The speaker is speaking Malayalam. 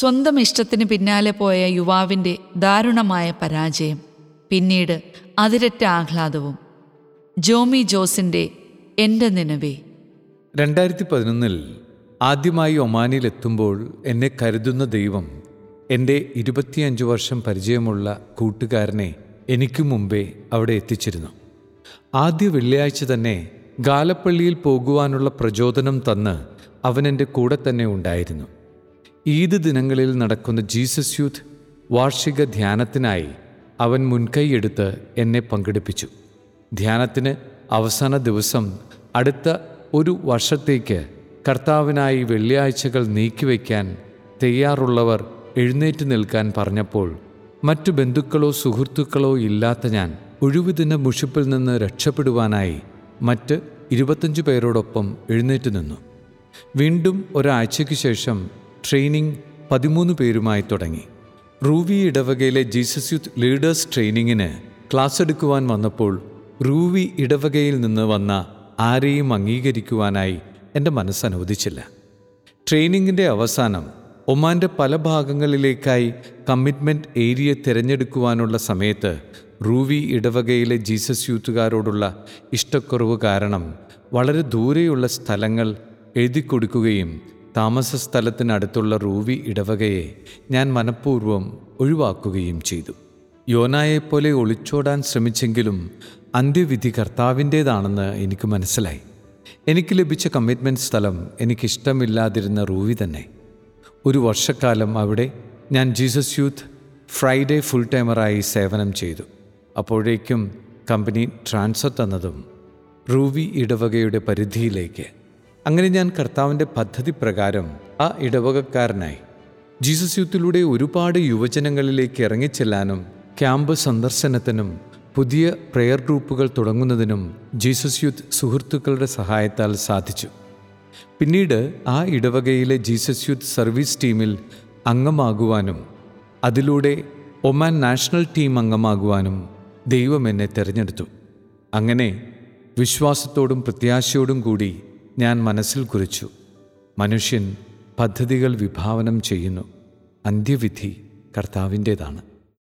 സ്വന്തം ഇഷ്ടത്തിന് പിന്നാലെ പോയ യുവാവിന്റെ ദാരുണമായ പരാജയം പിന്നീട് അതിരറ്റ ആഹ്ലാദവും. ജോമി ജോസിന്റെ എന്റെ നിലവേ രണ്ടായിരത്തി പതിനൊന്നിൽ ആദ്യമായി ഒമാനിലെത്തുമ്പോൾ എന്നെ കരുതുന്ന ദൈവം എന്റെ ഇരുപത്തിയഞ്ച് വർഷം പരിചയമുള്ള കൂട്ടുകാരനെ എനിക്ക് മുമ്പേ അവിടെ എത്തിച്ചിരുന്നു. ആദ്യ വെള്ളിയാഴ്ച തന്നെ ഗാലപ്പള്ളിയിൽ പോകുവാനുള്ള പ്രചോദനം തന്ന് അവൻ എന്റെ കൂടെ തന്നെ ഉണ്ടായിരുന്നു. ഈദ് ദിനങ്ങളിൽ നടക്കുന്ന ജീസസ് യൂത്ത് വാർഷിക ധ്യാനത്തിനായി അവൻ മുൻകൈയെടുത്ത് എന്നെ പങ്കെടുപ്പിച്ചു. ധ്യാനത്തിന് അവസാന ദിവസം അടുത്ത ഒരു വർഷത്തേക്ക് കർത്താവിനായി വെള്ളിയാഴ്ചകൾ നീക്കിവെക്കാൻ തയ്യാറുള്ളവർ എഴുന്നേറ്റ് നിൽക്കാൻ പറഞ്ഞപ്പോൾ മറ്റു ബന്ധുക്കളോ സുഹൃത്തുക്കളോ ഇല്ലാത്ത ഞാൻ ഒഴിവുദിന മുഷിപ്പിൽ നിന്ന് രക്ഷപ്പെടുവാനായി മറ്റ് ഇരുപത്തഞ്ച് പേരോടൊപ്പം എഴുന്നേറ്റ് നിന്നു. വീണ്ടും ഒരാഴ്ചയ്ക്ക് ശേഷം ട്രെയിനിങ് പതിമൂന്ന് പേരുമായി തുടങ്ങി. റൂവി ഇടവകയിലെ ജീസസ് യൂത്ത് ലീഡേഴ്സ് ട്രെയിനിങ്ങിന് ക്ലാസ് എടുക്കുവാൻ വന്നപ്പോൾ റൂവി ഇടവകയിൽ നിന്ന് വന്ന ആരെയും അംഗീകരിക്കുവാനായി എന്റെ മനസ്സനുവദിച്ചില്ല ട്രെയിനിങ്ങിന്റെ അവസാനം ഒമാന്റെ പല ഭാഗങ്ങളിലേക്കായി കമ്മിറ്റ്മെന്റ് ഏരിയ തിരഞ്ഞെടുക്കുവാനുള്ള സമയത്ത് റൂവി ഇടവകയിലെ ജീസസ് യൂത്തുകാരോടുള്ള ഇഷ്ടക്കുറവ് കാരണം വളരെ ദൂരെയുള്ള സ്ഥലങ്ങൾ എഴുതി കൊടുക്കുകയും താമസ സ്ഥലത്തിനടുത്തുള്ള റൂവി ഇടവകയെ ഞാൻ മനഃപൂർവം ഒഴിവാക്കുകയും ചെയ്തു. യോനായെപ്പോലെ ഒളിച്ചോടാൻ ശ്രമിച്ചെങ്കിലും അന്ത്യവിധി കർത്താവിന്റേതാണെന്ന് എനിക്ക് മനസ്സിലായി. എനിക്ക് ലഭിച്ച കമ്മിറ്റ്മെന്റ് സ്ഥലം എനിക്കിഷ്ടമില്ലാതിരുന്ന റൂവി തന്നെ. ഒരു വർഷക്കാലം അവിടെ ഞാൻ ജീസസ് യൂത്ത് ഫ്രൈഡേ ഫുൾ ടൈമറായി സേവനം ചെയ്തു. അപ്പോഴേക്കും കമ്പനി ട്രാൻസ്ഫർ തന്നതും റൂവി ഇടവകയുടെ പരിധിയിലേക്ക് അങ്ങനെ ഞാൻ കർത്താവിന്റെ പദ്ധതി പ്രകാരം ആ ഇടവകക്കാരനായി ജീസസ് യൂത്തിലൂടെ ഒരുപാട് യുവജനങ്ങളിലേക്ക് ഇറങ്ങിച്ചെല്ലാനും ക്യാമ്പ് സന്ദർശനത്തിനും പുതിയ പ്രെയർ ഗ്രൂപ്പുകൾ തുടങ്ങുന്നതിനും ജീസസ് യൂത്ത് സുഹൃത്തുക്കളുടെ സഹായത്താൽ സാധിച്ചു. പിന്നീട് ആ ഇടവകയിലെ ജീസസ് യൂത്ത് സർവീസ് ടീമിൽ അംഗമാകുവാനും അതിലൂടെ ഒമാൻ നാഷണൽ ടീം അംഗമാകുവാനും ദൈവം എന്നെ തിരഞ്ഞെടുത്തു. അങ്ങനെ വിശ്വാസത്തോടും പ്രത്യാശയോടും കൂടി ഞാൻ മനസ്സിൽ കുറിച്ചു. മനുഷ്യൻ പദ്ധതികൾ വിഭാവനം ചെയ്യുന്നു. അന്ത്യവിധി കർത്താവിന്റേതാണ്.